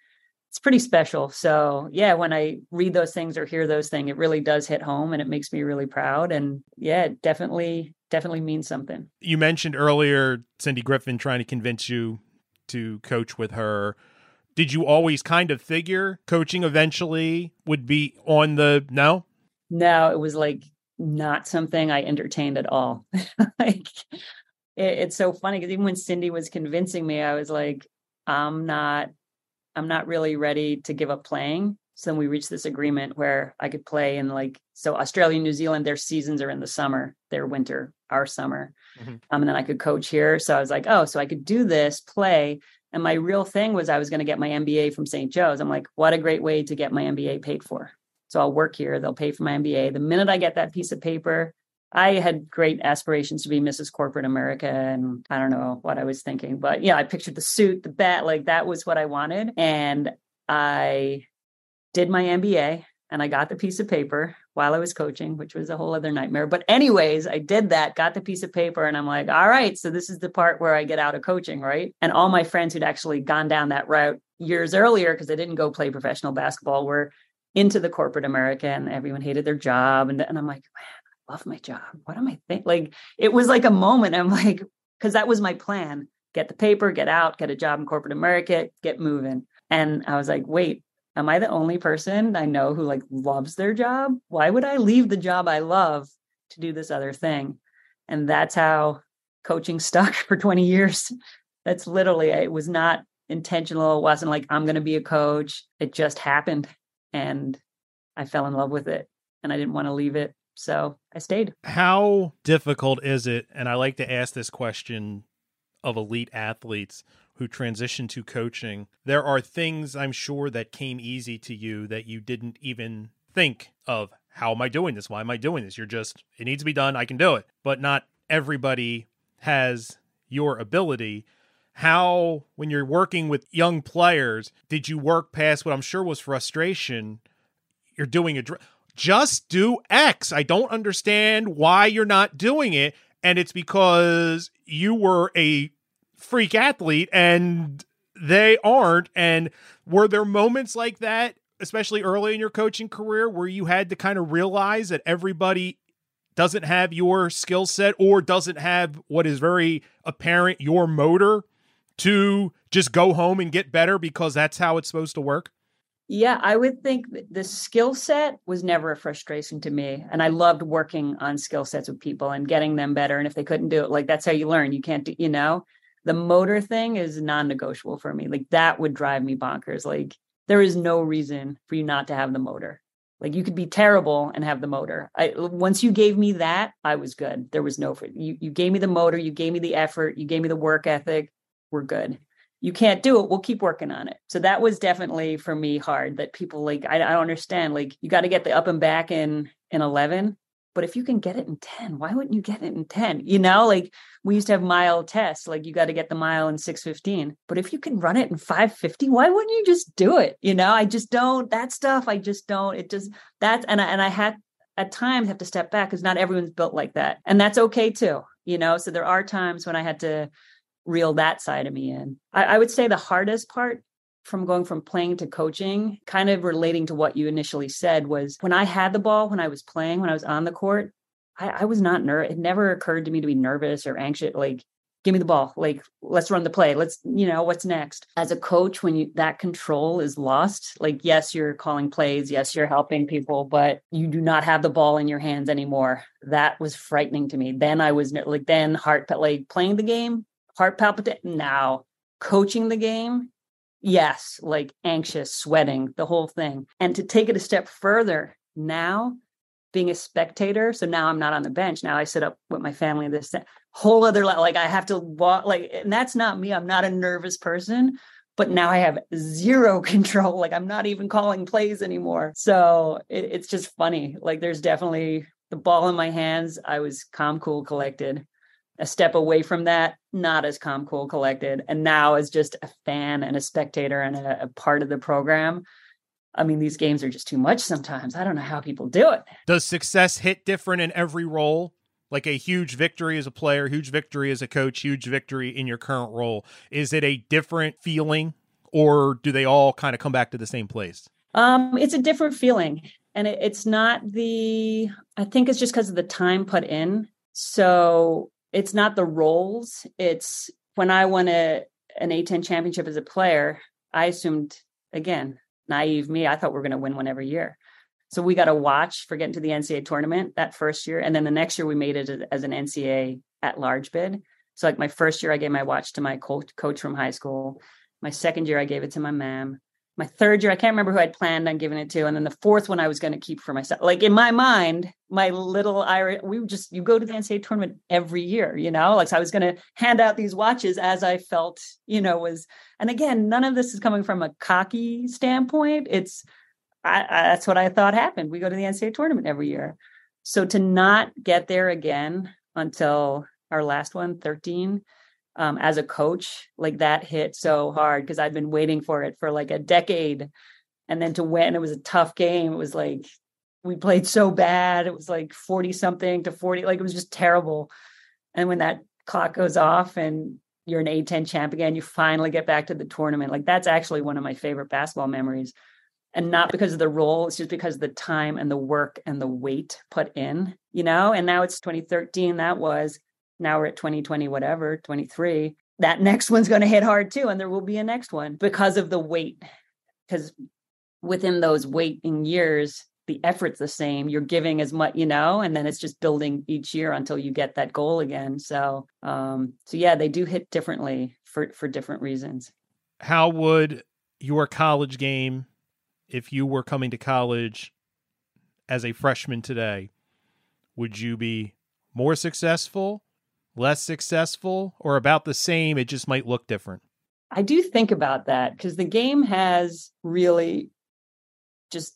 it's pretty special. So yeah, when I read those things or hear those things, it really does hit home and it makes me really proud. And yeah, it definitely, definitely means something. You mentioned earlier Cindy Griffin trying to convince you to coach with her. Did you always kind of figure coaching eventually would be on the no? No, it was like not something I entertained at all. like it, it's so funny because even when Cindy was convincing me, I was like, I'm not I'm not really ready to give up playing. So then we reached this agreement where I could play in like so Australia and New Zealand, their seasons are in the summer, their winter, our summer. Mm-hmm. Um, and then I could coach here. So I was like, oh, so I could do this, play. And my real thing was I was going to get my MBA from St. Joe's. I'm like, what a great way to get my MBA paid for. So I'll work here. They'll pay for my MBA. The minute I get that piece of paper, I had great aspirations to be Mrs. Corporate America, and I don't know what I was thinking, but yeah, I pictured the suit, the bat, like that was what I wanted. And I did my MBA and I got the piece of paper while I was coaching, which was a whole other nightmare. But, anyways, I did that, got the piece of paper, and I'm like, all right, so this is the part where I get out of coaching, right? And all my friends who'd actually gone down that route years earlier, because I didn't go play professional basketball, were into the corporate America and everyone hated their job. And, and I'm like, man, I love my job. What am I think? Like it was like a moment. I'm like, because that was my plan: get the paper, get out, get a job in corporate America, get moving. And I was like, wait, am I the only person I know who like loves their job? Why would I leave the job I love to do this other thing? And that's how coaching stuck for 20 years. That's literally it was not intentional. It wasn't like I'm going to be a coach. It just happened, and I fell in love with it, and I didn't want to leave it. So I stayed. How difficult is it? And I like to ask this question of elite athletes who transitioned to coaching. There are things I'm sure that came easy to you that you didn't even think of. How am I doing this? Why am I doing this? You're just, it needs to be done. I can do it. But not everybody has your ability. How, when you're working with young players, did you work past what I'm sure was frustration? You're doing a just do X. I don't understand why you're not doing it. And it's because you were a freak athlete and they aren't. And were there moments like that, especially early in your coaching career, where you had to kind of realize that everybody doesn't have your skill set or doesn't have what is very apparent your motor to just go home and get better because that's how it's supposed to work? Yeah, I would think the skill set was never a frustration to me. And I loved working on skill sets with people and getting them better. And if they couldn't do it, like that's how you learn. You can't do, you know, the motor thing is non negotiable for me. Like that would drive me bonkers. Like there is no reason for you not to have the motor. Like you could be terrible and have the motor. I once you gave me that, I was good. There was no you you gave me the motor, you gave me the effort, you gave me the work ethic. We're good you can't do it we'll keep working on it so that was definitely for me hard that people like i, I don't understand like you got to get the up and back in in 11 but if you can get it in 10 why wouldn't you get it in 10 you know like we used to have mile tests like you got to get the mile in 615 but if you can run it in 550 why wouldn't you just do it you know i just don't that stuff i just don't it just that's and i and i had at times have to step back because not everyone's built like that and that's okay too you know so there are times when i had to reel that side of me in. I, I would say the hardest part from going from playing to coaching, kind of relating to what you initially said, was when I had the ball, when I was playing, when I was on the court, I, I was not nervous. It never occurred to me to be nervous or anxious. Like, give me the ball. Like, let's run the play. Let's, you know, what's next? As a coach, when you that control is lost, like, yes, you're calling plays, yes, you're helping people, but you do not have the ball in your hands anymore. That was frightening to me. Then I was like, then heart, like playing the game, heart palpitate. Now coaching the game, yes, like anxious, sweating, the whole thing. And to take it a step further, now being a spectator. So now I'm not on the bench. Now I sit up with my family. This whole other like I have to walk like, and that's not me. I'm not a nervous person. But now I have zero control. Like I'm not even calling plays anymore. So it, it's just funny. Like there's definitely the ball in my hands. I was calm, cool, collected. A step away from that, not as calm, cool, collected. And now as just a fan and a spectator and a, a part of the program, I mean, these games are just too much sometimes. I don't know how people do it. Does success hit different in every role? Like a huge victory as a player, huge victory as a coach, huge victory in your current role. Is it a different feeling or do they all kind of come back to the same place? Um, it's a different feeling. And it, it's not the, I think it's just because of the time put in. So it's not the roles. It's when I won a, an A10 championship as a player, I assumed, again, naive me, I thought we are going to win one every year. So we got to watch for getting to the NCAA tournament that first year. And then the next year we made it as an NCAA at large bid. So like my first year, I gave my watch to my coach, coach from high school. My second year, I gave it to my mom my third year, I can't remember who I'd planned on giving it to. And then the fourth one I was going to keep for myself. Like in my mind, my little Irish, we just, you go to the NCAA tournament every year, you know, like so I was going to hand out these watches as I felt, you know, was, and again, none of this is coming from a cocky standpoint. It's, I, I, that's what I thought happened. We go to the NCAA tournament every year. So to not get there again until our last one, 13, um, as a coach, like that hit so hard because I've been waiting for it for like a decade. And then to win, it was a tough game. It was like we played so bad. It was like 40 something to 40, like it was just terrible. And when that clock goes off and you're an A10 champ again, you finally get back to the tournament. Like that's actually one of my favorite basketball memories. And not because of the role, it's just because of the time and the work and the weight put in, you know? And now it's 2013. That was now we're at 2020 whatever 23 that next one's going to hit hard too and there will be a next one because of the weight. Because within those waiting years the effort's the same you're giving as much you know and then it's just building each year until you get that goal again so um so yeah they do hit differently for for different reasons. How would your college game if you were coming to college as a freshman today would you be more successful less successful, or about the same? It just might look different. I do think about that because the game has really just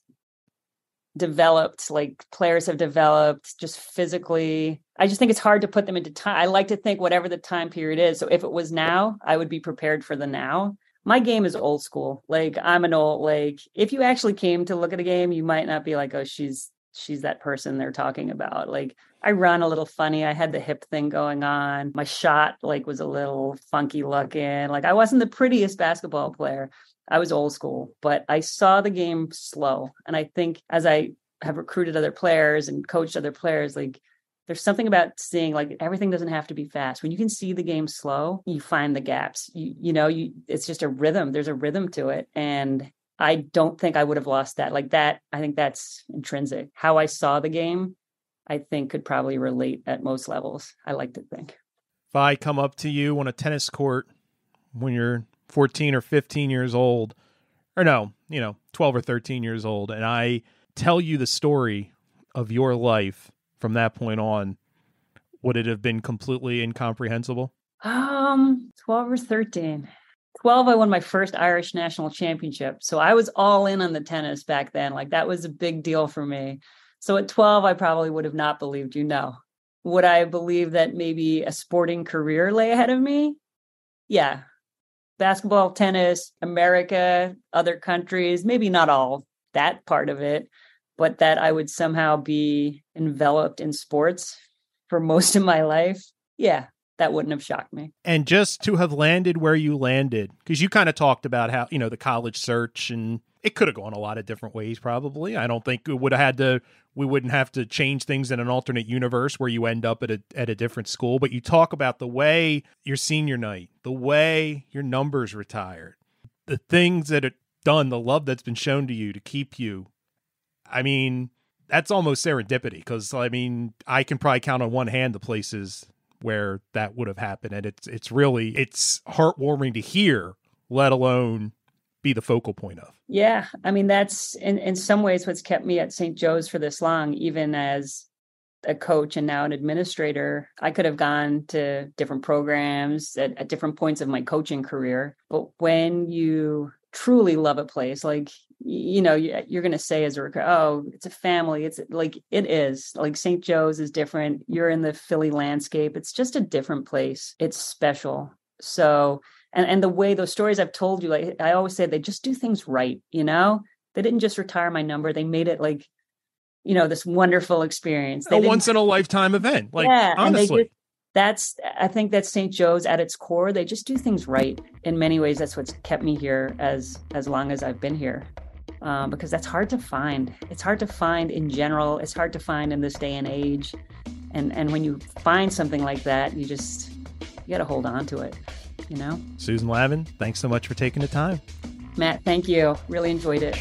developed, like players have developed just physically. I just think it's hard to put them into time. I like to think whatever the time period is. So if it was now, I would be prepared for the now. My game is old school. Like I'm an old like if you actually came to look at a game, you might not be like, oh, she's she's that person they're talking about. Like I run a little funny. I had the hip thing going on. My shot like was a little funky looking. Like I wasn't the prettiest basketball player. I was old school, but I saw the game slow. And I think as I have recruited other players and coached other players, like there's something about seeing like everything doesn't have to be fast. When you can see the game slow, you find the gaps. You you know, you it's just a rhythm. There's a rhythm to it. And I don't think I would have lost that. Like that, I think that's intrinsic. How I saw the game, I think could probably relate at most levels. I like to think. If I come up to you on a tennis court when you're 14 or 15 years old, or no, you know, 12 or 13 years old, and I tell you the story of your life from that point on, would it have been completely incomprehensible? Um, 12 or 13. 12 i won my first irish national championship so i was all in on the tennis back then like that was a big deal for me so at 12 i probably would have not believed you no. Would i believe that maybe a sporting career lay ahead of me? Yeah. Basketball tennis america other countries maybe not all that part of it but that i would somehow be enveloped in sports for most of my life yeah that wouldn't have shocked me. And just to have landed where you landed, because you kind of talked about how, you know, the college search and it could have gone a lot of different ways. Probably, I don't think it would have had to. We wouldn't have to change things in an alternate universe where you end up at a at a different school. But you talk about the way your senior night, the way your numbers retired, the things that are done, the love that's been shown to you to keep you. I mean, that's almost serendipity because I mean, I can probably count on one hand the places where that would have happened, and it's it's really it's heartwarming to hear, let alone be the focal point of. Yeah, I mean that's in in some ways what's kept me at St. Joe's for this long, even as a coach and now an administrator. I could have gone to different programs at, at different points of my coaching career, but when you truly love a place like you know you're going to say as a recruiter oh it's a family it's like it is like st joe's is different you're in the philly landscape it's just a different place it's special so and and the way those stories i've told you like i always say they just do things right you know? They didn't just retire my number they made it like you know this wonderful experience. They a once in a lifetime event like yeah, honestly. that's i think that's st joe's at its core. They just do things right in many ways. That's what's kept me here as as long as i've been here um, because that's hard to find. It's hard to find in general. It's hard to find in this day and age. And and when you find something like that you just you got to hold on to it you know susan lavin thanks so much for taking the time matt thank you really enjoyed it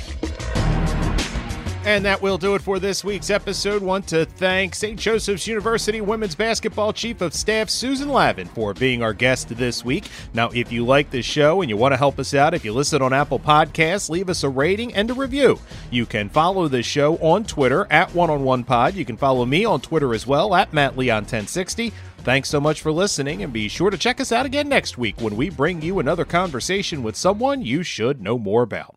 and that will do it for this week's episode. Want to thank St. Joseph's University women's basketball chief of staff Susan Lavin for being our guest this week. Now, if you like this show and you want to help us out, if you listen on Apple Podcasts, leave us a rating and a review. You can follow this show on Twitter at One on One Pod. You can follow me on Twitter as well at Matt Leon 1060. Thanks so much for listening, and be sure to check us out again next week when we bring you another conversation with someone you should know more about.